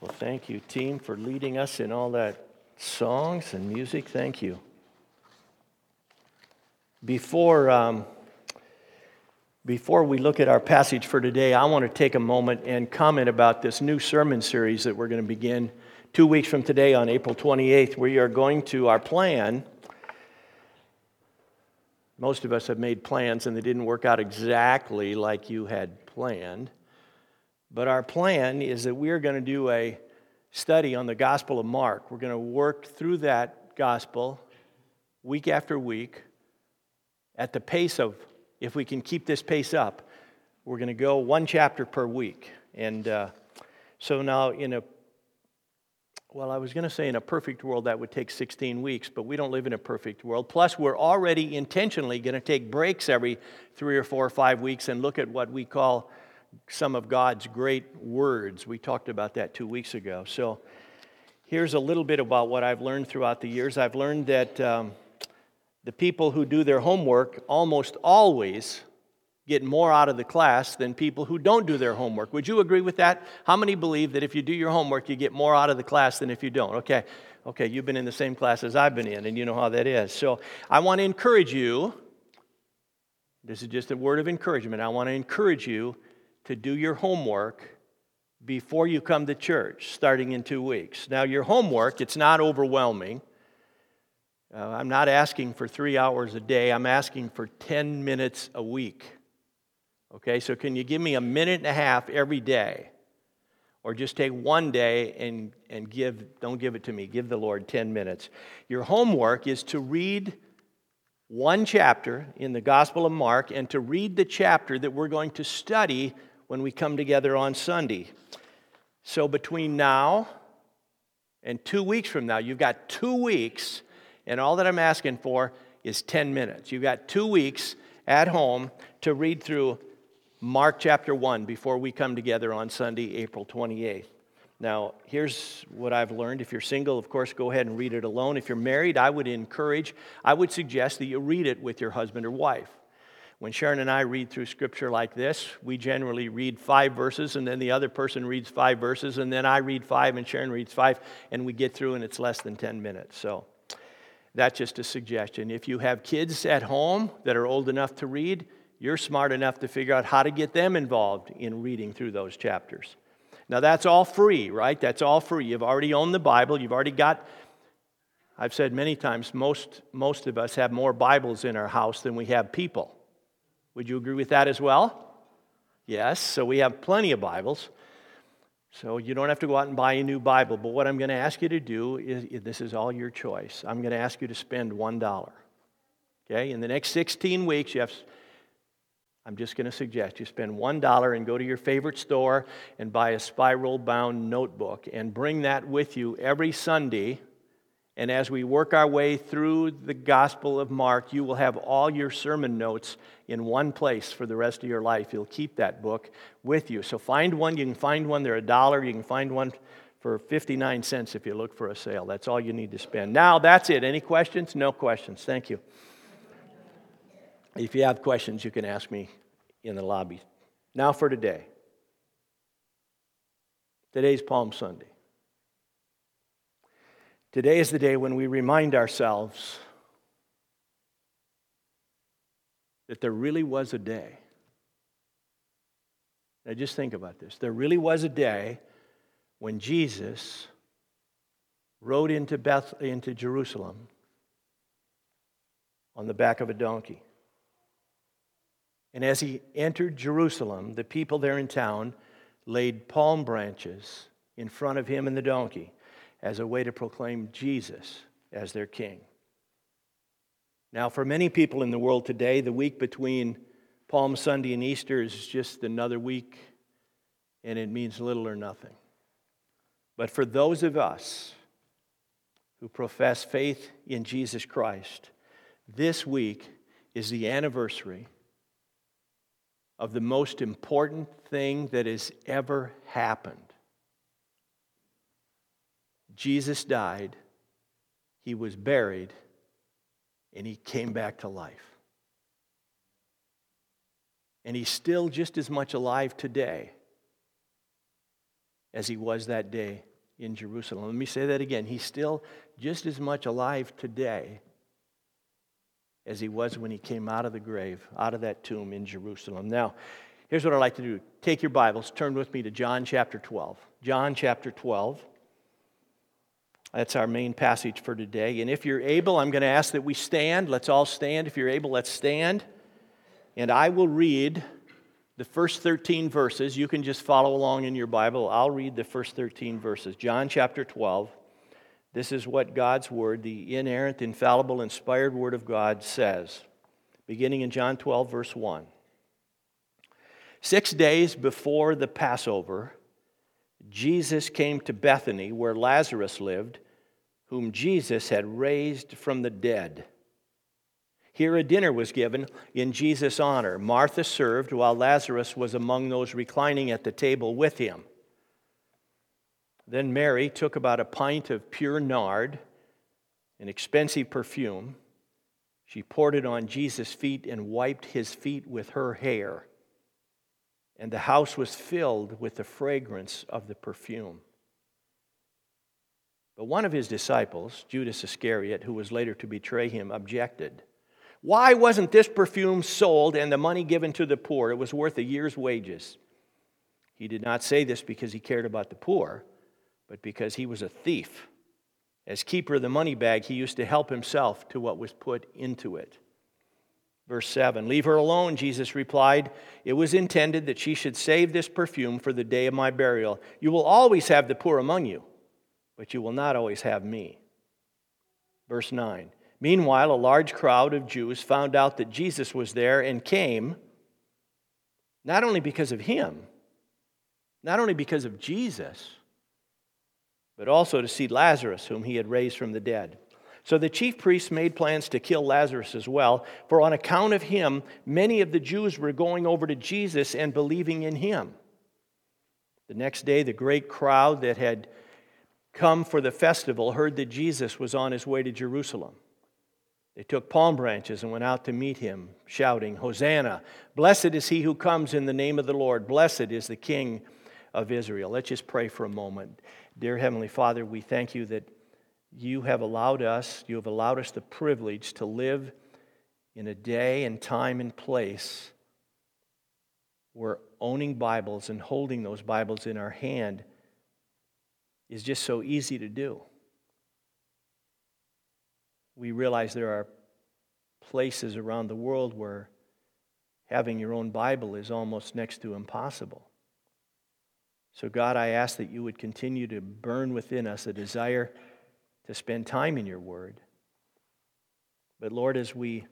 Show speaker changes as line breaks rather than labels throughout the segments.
Well, thank you, team, for leading us in all that songs and music. Thank you. Before, um, before we look at our passage for today, I want to take a moment and comment about this new sermon series that we're going to begin two weeks from today on April 28th. We are going to, our plan, most of us have made plans and they didn't work out exactly like you had planned. But our plan is that we're going to do a study on the Gospel of Mark. We're going to work through that gospel week after week at the pace of, if we can keep this pace up, we're going to go one chapter per week. And uh, so now, in a well, I was going to say in a perfect world that would take 16 weeks, but we don't live in a perfect world. Plus, we're already intentionally going to take breaks every three or four or five weeks and look at what we call some of God's great words. We talked about that two weeks ago. So, here's a little bit about what I've learned throughout the years. I've learned that um, the people who do their homework almost always get more out of the class than people who don't do their homework. Would you agree with that? How many believe that if you do your homework, you get more out of the class than if you don't? Okay, okay, you've been in the same class as I've been in, and you know how that is. So I want to encourage you. This is just a word of encouragement. I want to encourage you to do your homework before you come to church, starting in two weeks. Now, your homework, it's not overwhelming. Uh, I'm not asking for three hours a day, I'm asking for 10 minutes a week. Okay, so can you give me a minute and a half every day? Or just take one day and, and give, don't give it to me, give the Lord 10 minutes. Your homework is to read one chapter in the Gospel of Mark and to read the chapter that we're going to study when we come together on Sunday. So between now and two weeks from now, you've got two weeks, and all that I'm asking for is 10 minutes. You've got two weeks at home to read through Mark chapter 1 before we come together on Sunday, April 28th. Now, here's what I've learned. If you're single, of course, go ahead and read it alone. If you're married, I would encourage, I would suggest that you read it with your husband or wife. When Sharon and I read through scripture like this, we generally read five verses, and then the other person reads five verses, and then I read five, and Sharon reads five, and we get through, and it's less than 10 minutes. So that's just a suggestion. If you have kids at home that are old enough to read, you're smart enough to figure out how to get them involved in reading through those chapters. Now, that's all free, right? That's all free. You've already owned the Bible. You've already got, I've said many times, most, most of us have more Bibles in our house than we have people. Would you agree with that as well? Yes, so we have plenty of Bibles. So you don't have to go out and buy a new Bible. But what I'm going to ask you to do is this is all your choice. I'm going to ask you to spend $1. Okay? In the next 16 weeks, you have I'm just going to suggest you spend $1 and go to your favorite store and buy a spiral bound notebook and bring that with you every Sunday and as we work our way through the Gospel of Mark, you will have all your sermon notes in one place for the rest of your life. You'll keep that book with you. So find one. You can find one, they're a dollar. You can find one for 59 cents if you look for a sale. That's all you need to spend. Now, that's it. Any questions? No questions. Thank you. If you have questions, you can ask me in the lobby. Now for today. Today's Palm Sunday. Today is the day when we remind ourselves that there really was a day. Now, just think about this. There really was a day when Jesus rode into, Beth, into Jerusalem on the back of a donkey. And as he entered Jerusalem, the people there in town laid palm branches in front of him and the donkey as a way to proclaim Jesus as their king. Now, for many people in the world today, the week between Palm Sunday and Easter is just another week, and it means little or nothing. But for those of us who profess faith in Jesus Christ, this week is the anniversary of the most important thing that has ever happened Jesus died, he was buried, and he came back to life. And he's still just as much alive today as he was that day in Jerusalem. Let me say that again. He's still just as much alive today as he was when he came out of the grave, out of that tomb in Jerusalem. Now, here's what I'd like to do take your Bibles, turn with me to John chapter 12. John chapter 12. That's our main passage for today. And if you're able, I'm going to ask that we stand. Let's all stand. If you're able, let's stand. And I will read the first 13 verses. You can just follow along in your Bible. I'll read the first 13 verses. John chapter 12. This is what God's Word, the inerrant, infallible, inspired Word of God, says, beginning in John 12, verse 1. Six days before the Passover, Jesus came to Bethany, where Lazarus lived, whom Jesus had raised from the dead. Here a dinner was given in Jesus' honor. Martha served, while Lazarus was among those reclining at the table with him. Then Mary took about a pint of pure nard, an expensive perfume. She poured it on Jesus' feet and wiped his feet with her hair. And the house was filled with the fragrance of the perfume. But one of his disciples, Judas Iscariot, who was later to betray him, objected. Why wasn't this perfume sold and the money given to the poor? It was worth a year's wages. He did not say this because he cared about the poor but because he was a thief. As keeper of the money bag, he used to help himself to what was put into it. Verse 7 Leave her alone, Jesus replied. It was intended that she should save this perfume for the day of my burial. You will always have the poor among you, but you will not always have me. Verse 9 Meanwhile, a large crowd of Jews found out that Jesus was there and came, not only because of him, not only because of Jesus, but also to see Lazarus, whom he had raised from the dead. So the chief priests made plans to kill Lazarus as well, for on account of him, many of the Jews were going over to Jesus and believing in him. The next day, the great crowd that had come for the festival heard that Jesus was on his way to Jerusalem. They took palm branches and went out to meet him, shouting, Hosanna! Blessed is he who comes in the name of the Lord. Blessed is the King of Israel. Let's just pray for a moment. Dear Heavenly Father, we thank you that you have allowed us, you have allowed us the privilege to live in a day and time and place where owning Bibles and holding those Bibles in our hand is just so easy to do. We realize there are places around the world where having your own Bible is almost next to impossible. So, God, I ask that you would continue to burn within us a desire to spend time in your word. But, Lord, as we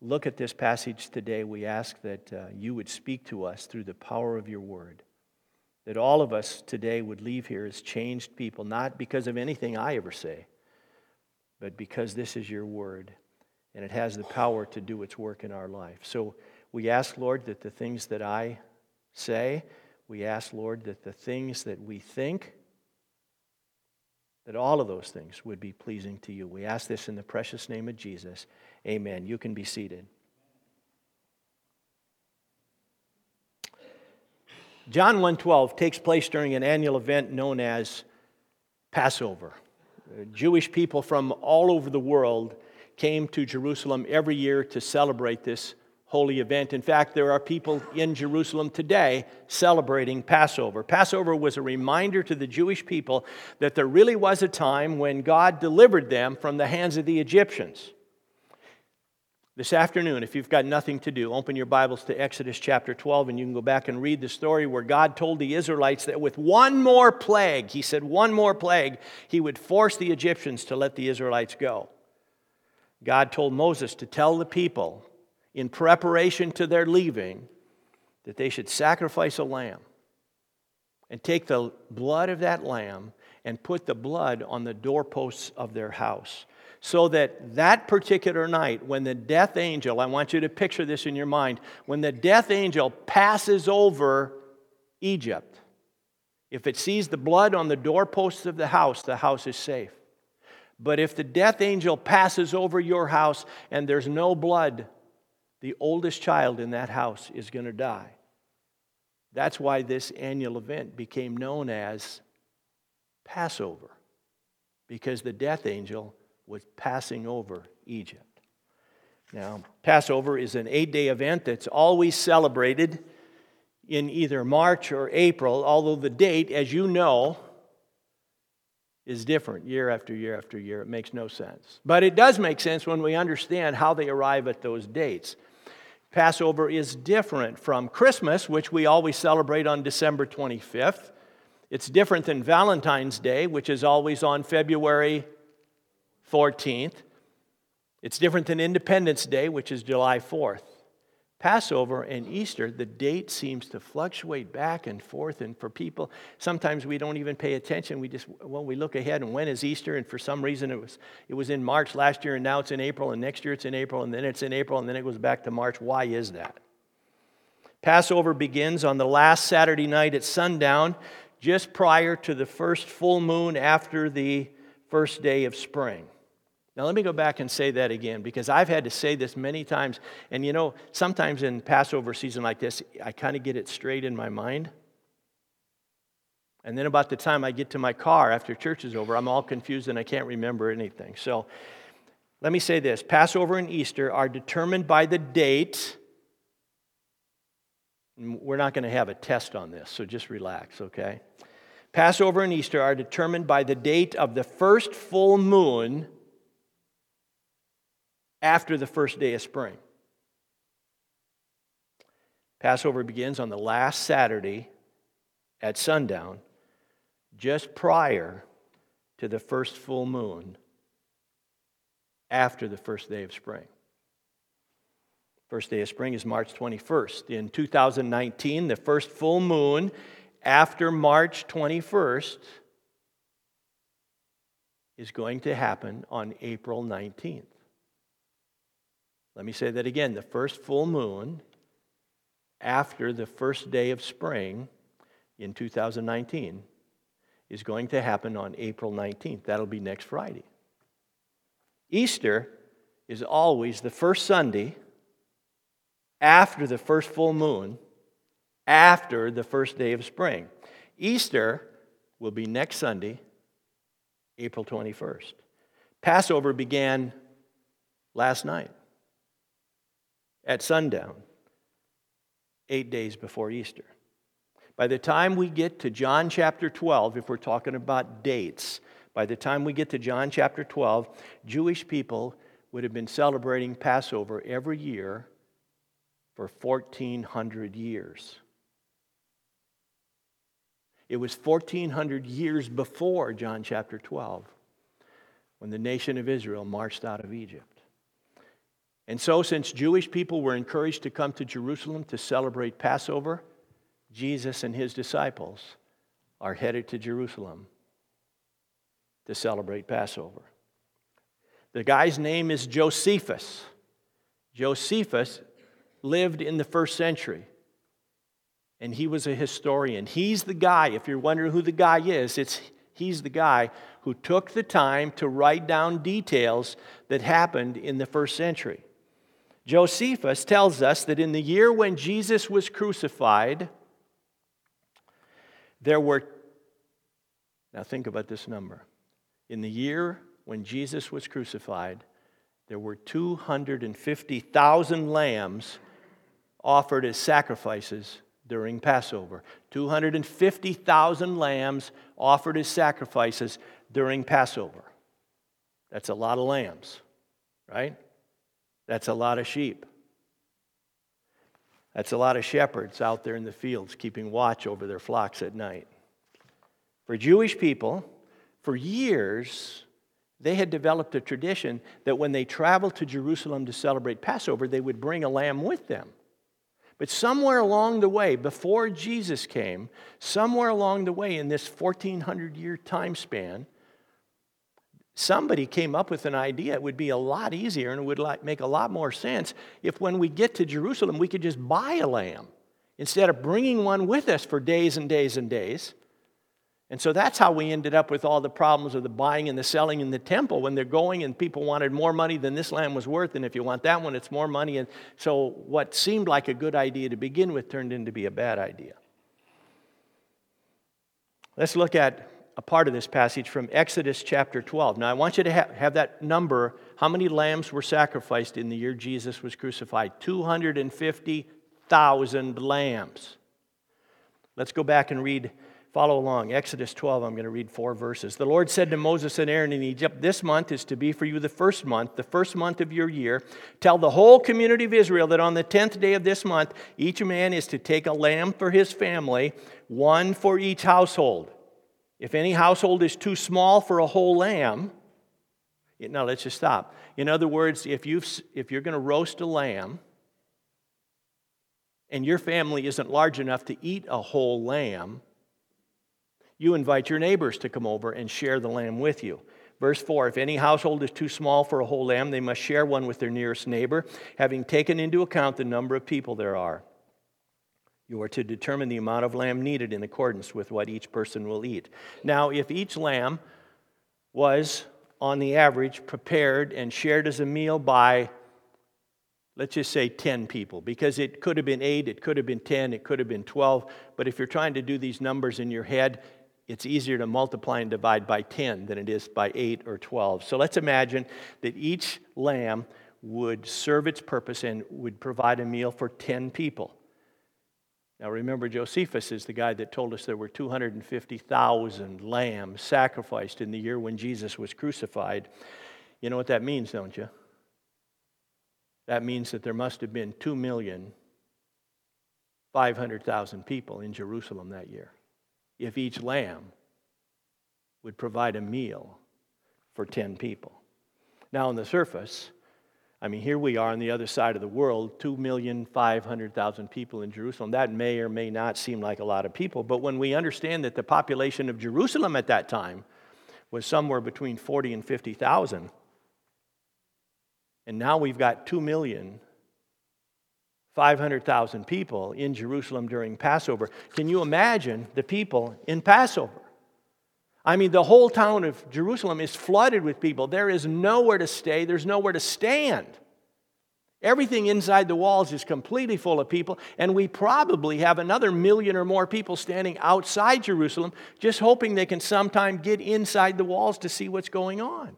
look at this passage today, we ask that uh, you would speak to us through the power of your word. That all of us today would leave here as changed people, not because of anything I ever say, but because this is your word and it has the power to do its work in our life. So we ask, Lord, that the things that I say, we ask, Lord, that the things that we think, that all of those things would be pleasing to you. We ask this in the precious name of Jesus. Amen. You can be seated. John 1:12 takes place during an annual event known as Passover. Uh, Jewish people from all over the world came to Jerusalem every year to celebrate this holy event. In fact, there are people in Jerusalem today celebrating Passover. Passover was a reminder to the Jewish people that there really was a time when God delivered them from the hands of the Egyptians. This afternoon, if you've got nothing to do, open your Bibles to Exodus chapter 12 and you can go back and read the story where God told the Israelites that with one more plague, He said, one more plague, He would force the Egyptians to let the Israelites go. God told Moses to tell the people in preparation to their leaving that they should sacrifice a lamb and take the blood of that lamb and put the blood on the doorposts of their house. So that that particular night, when the death angel, I want you to picture this in your mind, when the death angel passes over Egypt, if it sees the blood on the doorposts of the house, the house is safe. But if the death angel passes over your house and there's no blood the oldest child in that house is going to die. That's why this annual event became known as Passover because the death angel was passing over Egypt. Now, Passover is an eight day event that's always celebrated in either March or April, although the date, as you know, is different year after year after year. It makes no sense. But it does make sense when we understand how they arrive at those dates. Passover is different from Christmas, which we always celebrate on December 25th. It's different than Valentine's Day, which is always on February 14th. It's different than Independence Day, which is July 4th. Passover and Easter, the date seems to fluctuate back and forth. And for people, sometimes we don't even pay attention. We just, well, we look ahead and when is Easter? And for some reason it was, it was in March last year and now it's in April and next year it's in April and then it's in April and then it goes back to March. Why is that? Passover begins on the last Saturday night at sundown, just prior to the first full moon after the first day of spring. Now, let me go back and say that again because I've had to say this many times. And you know, sometimes in Passover season like this, I kind of get it straight in my mind. And then about the time I get to my car after church is over, I'm all confused and I can't remember anything. So let me say this Passover and Easter are determined by the date. We're not going to have a test on this, so just relax, okay? Passover and Easter are determined by the date of the first full moon after the first day of spring. Passover begins on the last Saturday at sundown, just prior to the first full moon after the first day of spring. First day of spring is March 21st. In 2019, the first full moon after March 21st is going to happen on April 19th. Let me say that again. The first full moon after the first day of spring in 2019 is going to happen on April 19th. That'll be next Friday. Easter is always the first Sunday after the first full moon, after the first day of spring. Easter will be next Sunday, April 21st. Passover began last night at sundown, eight days before Easter. By the time we get to John chapter 12, if we're talking about dates, by the time we get to John chapter 12, Jewish people would have been celebrating Passover every year for 1,400 years. It was 1,400 years before John chapter 12 when the nation of Israel marched out of Egypt. And so, since Jewish people were encouraged to come to Jerusalem to celebrate Passover, Jesus and his disciples are headed to Jerusalem to celebrate Passover. The guy's name is Josephus. Josephus lived in the first century, and he was a historian. He's the guy, if you're wondering who the guy is, it's, he's the guy who took the time to write down details that happened in the first century. Josephus tells us that in the year when Jesus was crucified, there were, now think about this number. In the year when Jesus was crucified, there were 250,000 lambs offered as sacrifices during Passover. 250,000 lambs offered as sacrifices during Passover. That's a lot of lambs, right? That's a lot of sheep. That's a lot of shepherds out there in the fields keeping watch over their flocks at night. For Jewish people, for years, they had developed a tradition that when they traveled to Jerusalem to celebrate Passover, they would bring a lamb with them. But somewhere along the way, before Jesus came, somewhere along the way in this 1400 year time span, somebody came up with an idea it would be a lot easier and it would make a lot more sense if when we get to Jerusalem we could just buy a lamb instead of bringing one with us for days and days and days. And so that's how we ended up with all the problems of the buying and the selling in the temple when they're going and people wanted more money than this lamb was worth. And if you want that one, it's more money. And so what seemed like a good idea to begin with turned into be a bad idea. Let's look at a part of this passage from Exodus chapter 12. Now, I want you to have, have that number. How many lambs were sacrificed in the year Jesus was crucified? 250,000 lambs. Let's go back and read Follow along. Exodus 12, I'm going to read four verses. The Lord said to Moses and Aaron in Egypt, This month is to be for you the first month, the first month of your year. Tell the whole community of Israel that on the tenth day of this month, each man is to take a lamb for his family, one for each household. If any household is too small for a whole lamb, now let's just stop. In other words, if, you if you're going to roast a lamb, and your family isn't large enough to eat a whole lamb, you invite your neighbors to come over and share the lamb with you. Verse 4 If any household is too small for a whole lamb, they must share one with their nearest neighbor, having taken into account the number of people there are. You are to determine the amount of lamb needed in accordance with what each person will eat. Now, if each lamb was, on the average, prepared and shared as a meal by, let's just say 10 people, because it could have been 8, it could have been 10, it could have been 12, but if you're trying to do these numbers in your head, it's easier to multiply and divide by 10 than it is by 8 or 12. So let's imagine that each lamb would serve its purpose and would provide a meal for 10 people. Now remember, Josephus is the guy that told us there were 250,000 lambs sacrificed in the year when Jesus was crucified. You know what that means, don't you? That means that there must have been 2,500,000 people in Jerusalem that year if each lamb would provide a meal for 10 people. Now, on the surface, I mean, here we are on the other side of the world, 2,500,000 people in Jerusalem. That may or may not seem like a lot of people, but when we understand that the population of Jerusalem at that time was somewhere between 40 and 50,000, and now we've got 2 million 500,000 people in Jerusalem during Passover. Can you imagine the people in Passover? I mean, the whole town of Jerusalem is flooded with people. There is nowhere to stay, there's nowhere to stand. Everything inside the walls is completely full of people, and we probably have another million or more people standing outside Jerusalem just hoping they can sometime get inside the walls to see what's going on.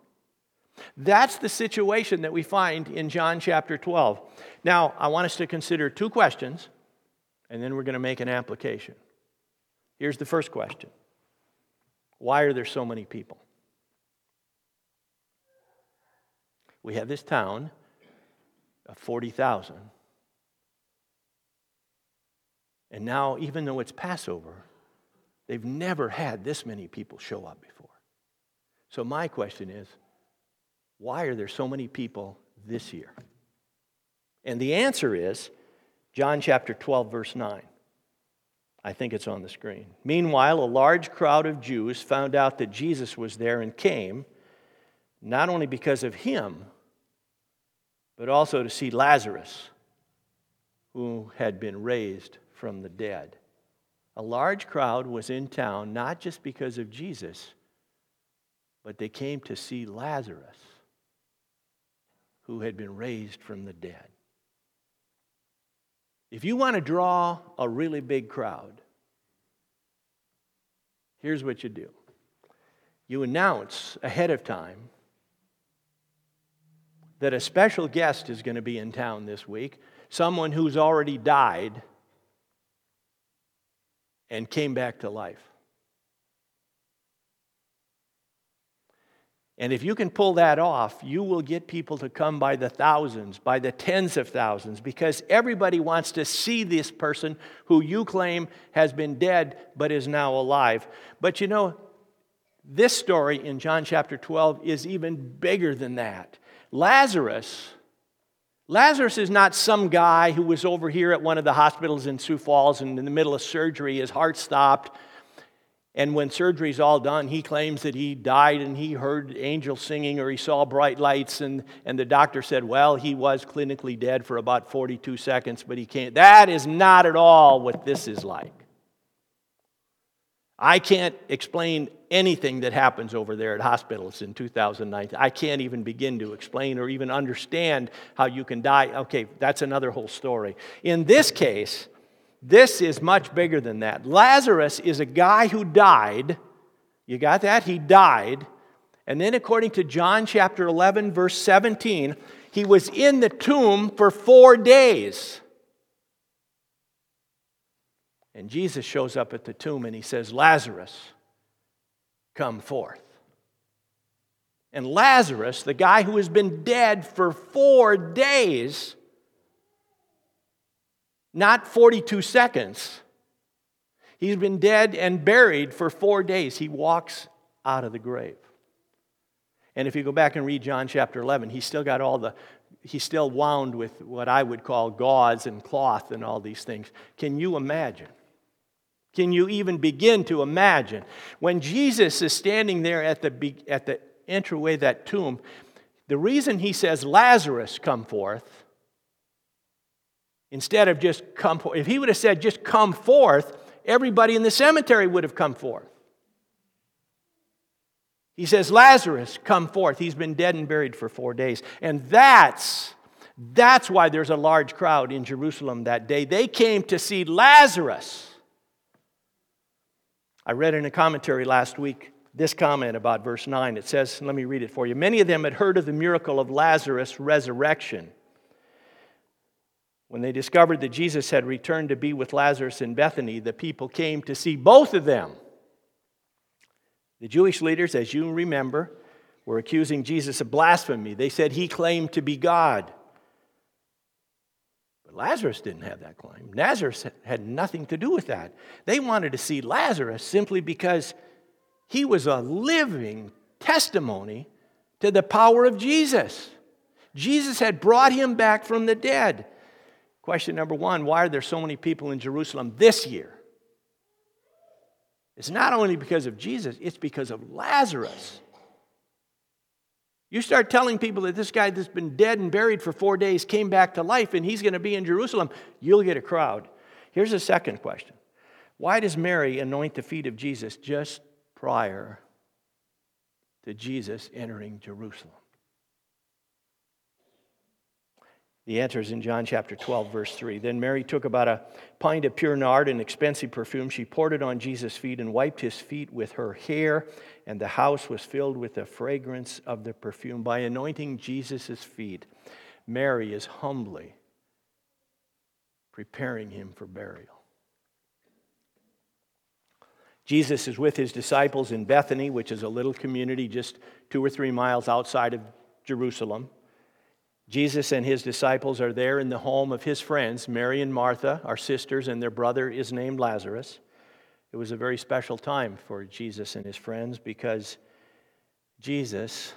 That's the situation that we find in John chapter 12. Now, I want us to consider two questions, and then we're going to make an application. Here's the first question Why are there so many people? We have this town of 40,000. And now, even though it's Passover, they've never had this many people show up before. So, my question is why are there so many people this year? And the answer is John chapter 12, verse 9. I think it's on the screen. Meanwhile, a large crowd of Jews found out that Jesus was there and came, not only because of him, but also to see Lazarus, who had been raised from the dead. A large crowd was in town not just because of Jesus, but they came to see Lazarus who had been raised from the dead. If you want to draw a really big crowd, here's what you do you announce ahead of time that a special guest is going to be in town this week, someone who's already died and came back to life. And if you can pull that off, you will get people to come by the thousands, by the tens of thousands, because everybody wants to see this person who you claim has been dead but is now alive. But you know, this story in John chapter 12 is even bigger than that. Lazarus, Lazarus is not some guy who was over here at one of the hospitals in Sioux Falls and in the middle of surgery, his heart stopped and when surgery's all done, he claims that he died and he heard angels singing or he saw bright lights. And, and the doctor said, well, he was clinically dead for about 42 seconds, but he can't. That is not at all what this is like. I can't explain anything that happens over there at hospitals in 2019. I can't even begin to explain or even understand how you can die. Okay, that's another whole story. In this case, this is much bigger than that. Lazarus is a guy who died You got that? He died. And then, according to John chapter 11, verse 17, he was in the tomb for four days. And Jesus shows up at the tomb and he says, Lazarus, come forth. And Lazarus, the guy who has been dead for four days, not 42 seconds, he's been dead and buried for four days. He walks out of the grave. And if you go back and read John chapter 11, he's still got all the, he's still wound with what I would call gauze and cloth and all these things. Can you imagine? Can you even begin to imagine? When Jesus is standing there at the, at the entryway of that tomb, the reason he says, Lazarus, come forth, instead of just come forth, if he would have said, just come forth, everybody in the cemetery would have come forth. He says, Lazarus, come forth. He's been dead and buried for four days. And that's, that's why there's a large crowd in Jerusalem that day. They came to see Lazarus. I read in a commentary last week this comment about verse 9. It says, let me read it for you. Many of them had heard of the miracle of Lazarus' resurrection. When they discovered that Jesus had returned to be with Lazarus in Bethany, the people came to see both of them. The Jewish leaders, as you remember, were accusing Jesus of blasphemy. They said he claimed to be God. But Lazarus didn't have that claim. Lazarus had nothing to do with that. They wanted to see Lazarus simply because he was a living testimony to the power of Jesus. Jesus had brought him back from the dead. Question number one why are there so many people in Jerusalem this year? It's not only because of Jesus, it's because of Lazarus. You start telling people that this guy that's been dead and buried for four days came back to life and he's going to be in Jerusalem, you'll get a crowd. Here's a second question Why does Mary anoint the feet of Jesus just prior to Jesus entering Jerusalem? The answer is in John chapter 12, verse 3. Then Mary took about a pint of pure nard, an expensive perfume. She poured it on Jesus' feet and wiped his feet with her hair, and the house was filled with the fragrance of the perfume. By anointing Jesus' feet, Mary is humbly preparing him for burial. Jesus is with his disciples in Bethany, which is a little community just two or three miles outside of Jerusalem. Jesus and his disciples are there in the home of his friends, Mary and Martha, our sisters, and their brother is named Lazarus. It was a very special time for Jesus and his friends because Jesus,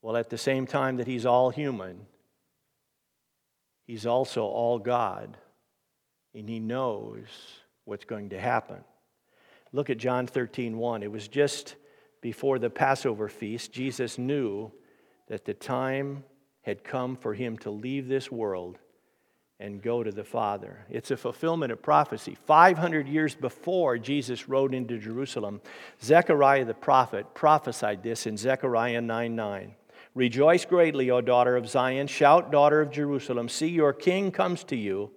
well, at the same time that he's all human, he's also all God, and he knows what's going to happen. Look at John 13, 1. It was just before the Passover feast. Jesus knew that the time had come for him to leave this world and go to the Father. It's a fulfillment of prophecy. 500 years before Jesus rode into Jerusalem, Zechariah the prophet prophesied this in Zechariah 9 9. Rejoice greatly, O daughter of Zion. Shout, daughter of Jerusalem. See, your king comes to you,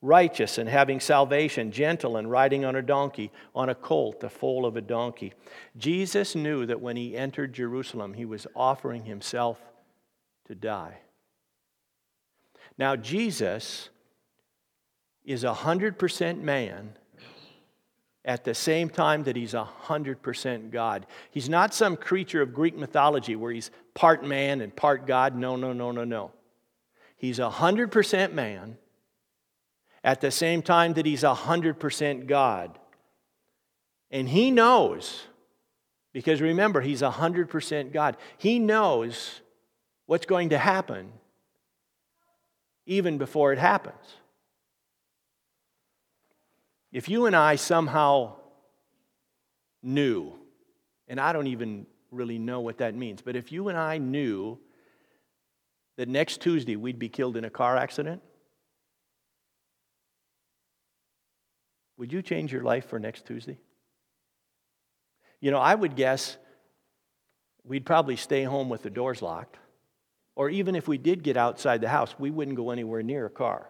righteous and having salvation, gentle and riding on a donkey, on a colt, the foal of a donkey. Jesus knew that when he entered Jerusalem, he was offering himself to die. Now, Jesus is 100% man at the same time that he's 100% God. He's not some creature of Greek mythology where he's part man and part God. No, no, no, no, no. He's 100% man at the same time that he's 100% God. And he knows, because remember, he's 100% God, he knows what's going to happen even before it happens. If you and I somehow knew, and I don't even really know what that means, but if you and I knew that next Tuesday we'd be killed in a car accident, Would you change your life for next Tuesday? You know, I would guess we'd probably stay home with the doors locked. Or even if we did get outside the house, we wouldn't go anywhere near a car.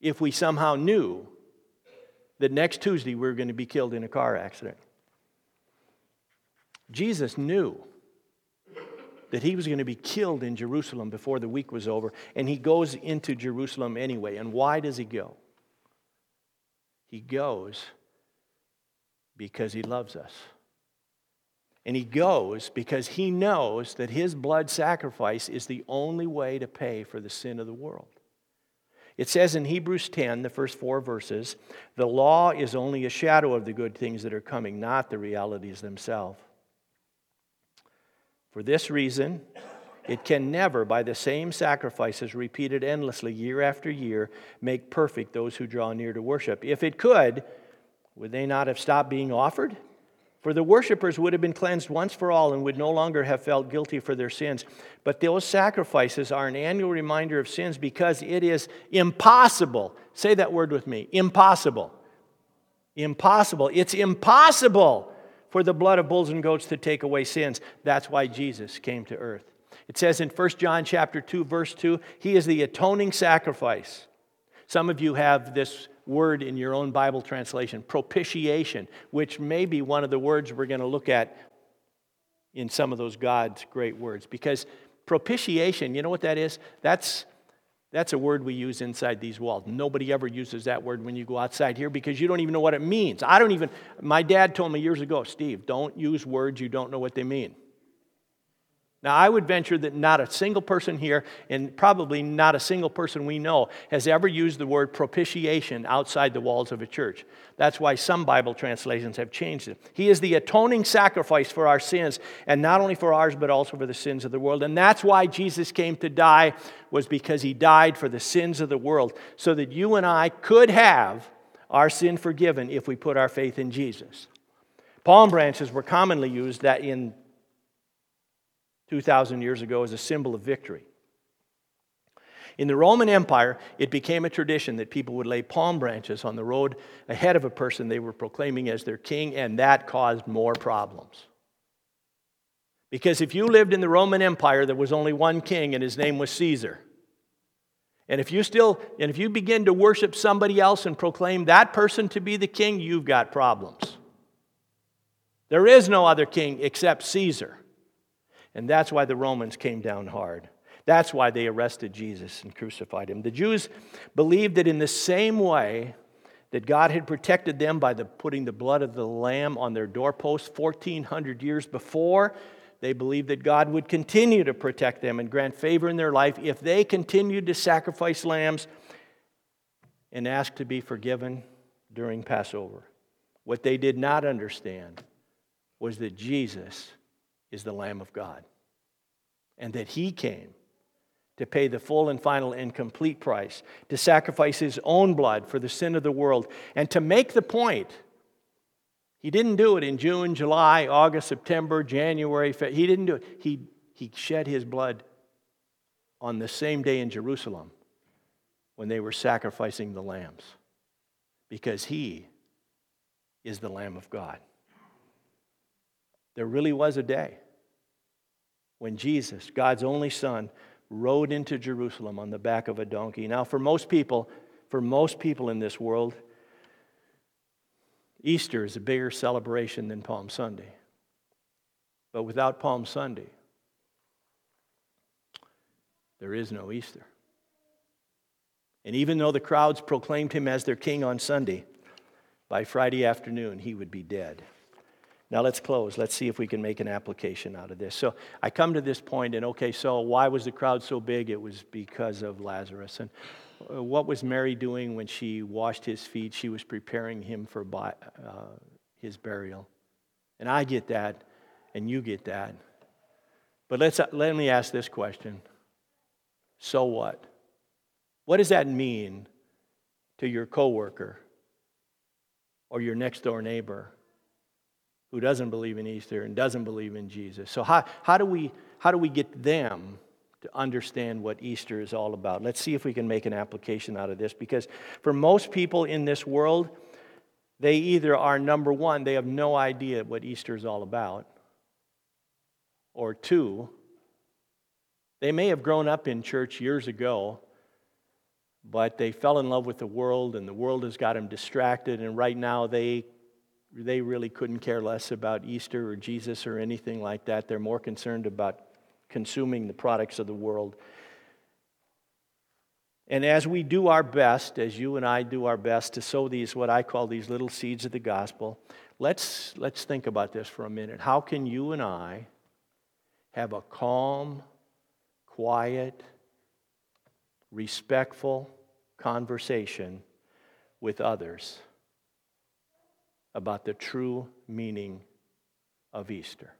If we somehow knew that next Tuesday we were going to be killed in a car accident. Jesus knew that he was going to be killed in Jerusalem before the week was over, and he goes into Jerusalem anyway. And why does he go? He goes because he loves us. And he goes because he knows that his blood sacrifice is the only way to pay for the sin of the world. It says in Hebrews 10, the first four verses, the law is only a shadow of the good things that are coming, not the realities themselves. For this reason, it can never, by the same sacrifices repeated endlessly year after year, make perfect those who draw near to worship. If it could, would they not have stopped being offered? For the worshippers would have been cleansed once for all and would no longer have felt guilty for their sins. But those sacrifices are an annual reminder of sins because it is impossible. Say that word with me impossible. Impossible. It's impossible for the blood of bulls and goats to take away sins. That's why Jesus came to earth. It says in 1 John chapter 2 verse 2, he is the atoning sacrifice. Some of you have this word in your own Bible translation, propitiation, which may be one of the words we're going to look at in some of those God's great words. Because propitiation, you know what that is? That's, that's a word we use inside these walls. Nobody ever uses that word when you go outside here because you don't even know what it means. I don't even, my dad told me years ago, Steve, don't use words you don't know what they mean. Now, I would venture that not a single person here, and probably not a single person we know, has ever used the word propitiation outside the walls of a church. That's why some Bible translations have changed it. He is the atoning sacrifice for our sins, and not only for ours, but also for the sins of the world. And that's why Jesus came to die, was because he died for the sins of the world, so that you and I could have our sin forgiven if we put our faith in Jesus. Palm branches were commonly used that in 2,000 years ago as a symbol of victory. In the Roman Empire, it became a tradition that people would lay palm branches on the road ahead of a person they were proclaiming as their king, and that caused more problems. Because if you lived in the Roman Empire, there was only one king, and his name was Caesar. And if you still, and if you begin to worship somebody else and proclaim that person to be the king, you've got problems. There is no other king except Caesar. And that's why the Romans came down hard. That's why they arrested Jesus and crucified him. The Jews believed that in the same way that God had protected them by the, putting the blood of the Lamb on their doorposts 1,400 years before, they believed that God would continue to protect them and grant favor in their life if they continued to sacrifice lambs and ask to be forgiven during Passover. What they did not understand was that Jesus is the Lamb of God. And that He came to pay the full and final and complete price, to sacrifice His own blood for the sin of the world, and to make the point. He didn't do it in June, July, August, September, January. He didn't do it. He, he shed his blood on the same day in Jerusalem when they were sacrificing the lambs because he is the Lamb of God. There really was a day when Jesus, God's only Son, rode into Jerusalem on the back of a donkey. Now, for most people, for most people in this world, Easter is a bigger celebration than Palm Sunday. But without Palm Sunday, there is no Easter. And even though the crowds proclaimed him as their king on Sunday, by Friday afternoon he would be dead. Now let's close. Let's see if we can make an application out of this. So I come to this point, and okay, so why was the crowd so big? It was because of Lazarus. And uh, what was Mary doing when she washed his feet? She was preparing him for uh, his burial. And I get that, and you get that. But let's, uh, let me ask this question So what? What does that mean to your coworker or your next door neighbor? Who doesn't believe in Easter and doesn't believe in Jesus. So, how, how, do we, how do we get them to understand what Easter is all about? Let's see if we can make an application out of this because for most people in this world, they either are number one, they have no idea what Easter is all about, or two, they may have grown up in church years ago, but they fell in love with the world, and the world has got them distracted. And right now, they, they really couldn't care less about Easter or Jesus or anything like that. They're more concerned about consuming the products of the world. And as we do our best, as you and I do our best to sow these, what I call these little seeds of the gospel, let's, let's think about this for a minute. How can you and I have a calm, quiet, respectful conversation with others about the true meaning of Easter.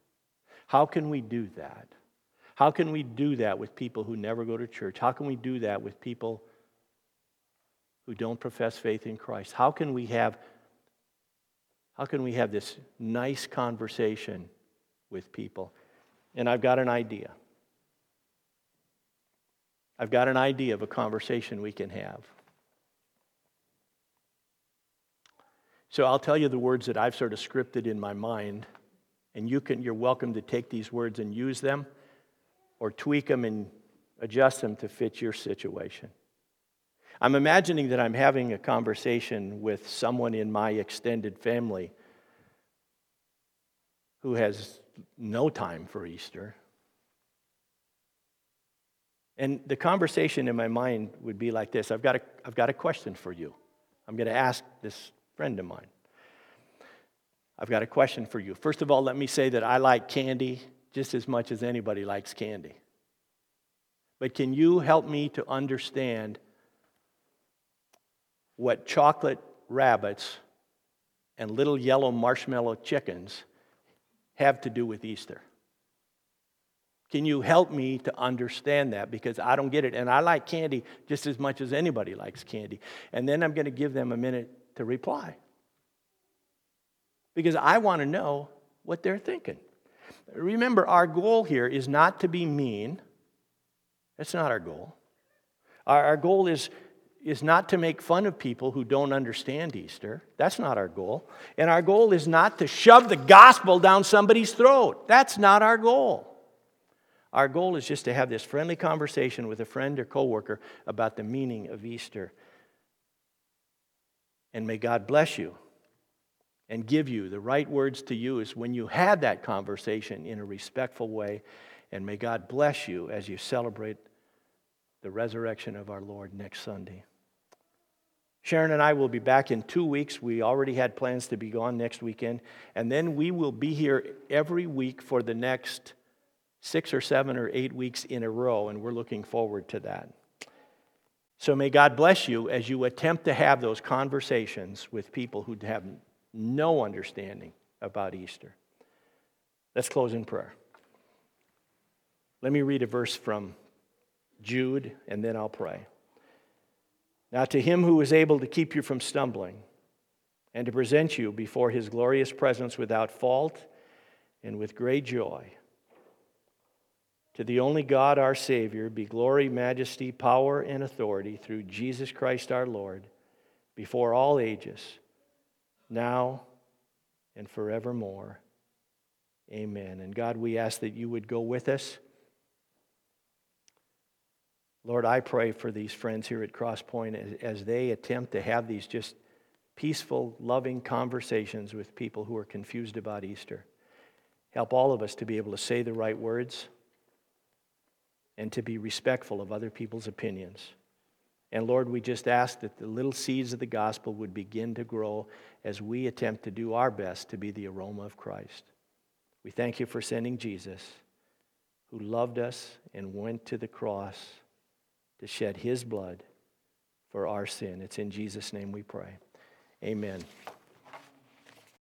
How can we do that? How can we do that with people who never go to church? How can we do that with people who don't profess faith in Christ? How can we have how can we have this nice conversation with people? And I've got an idea. I've got an idea of a conversation we can have. So I'll tell you the words that I've sort of scripted in my mind, and you can, you're welcome to take these words and use them or tweak them and adjust them to fit your situation. I'm imagining that I'm having a conversation with someone in my extended family who has no time for Easter. And the conversation in my mind would be like this I've got a, I've got a question for you. I'm going to ask this friend of mine. I've got a question for you. First of all, let me say that I like candy just as much as anybody likes candy. But can you help me to understand what chocolate rabbits and little yellow marshmallow chickens have to do with Easter? Can you help me to understand that? Because I don't get it. And I like candy just as much as anybody likes candy. And then I'm going to give them a minute to reply. Because I want to know what they're thinking. Remember, our goal here is not to be mean. That's not our goal. Our, our goal is, is not to make fun of people who don't understand Easter. That's not our goal. And our goal is not to shove the gospel down somebody's throat. That's not our goal. Our goal is just to have this friendly conversation with a friend or coworker about the meaning of Easter. And may God bless you and give you the right words to use when you have that conversation in a respectful way. And may God bless you as you celebrate the resurrection of our Lord next Sunday. Sharon and I will be back in two weeks. We already had plans to be gone next weekend. And then we will be here every week for the next six or seven or eight weeks in a row, and we're looking forward to that. So may God bless you as you attempt to have those conversations with people who have no understanding about Easter. Let's close in prayer. Let me read a verse from Jude, and then I'll pray. Now, to him who is able to keep you from stumbling and to present you before his glorious presence without fault and with great joy to the only God, our Savior, be glory, majesty, power, and authority through Jesus Christ our Lord, before all ages, now and forevermore. Amen. And God, we ask that you would go with us. Lord, I pray for these friends here at Crosspoint as, as they attempt to have these just peaceful, loving conversations with people who are confused about Easter. Help all of us to be able to say the right words and to be respectful of other people's opinions. And Lord, we just ask that the little seeds of the gospel would begin to grow as we attempt to do our best to be the aroma of Christ. We thank you for sending Jesus, who loved us and went to the cross to shed his blood for our sin. It's in Jesus' name we pray. Amen.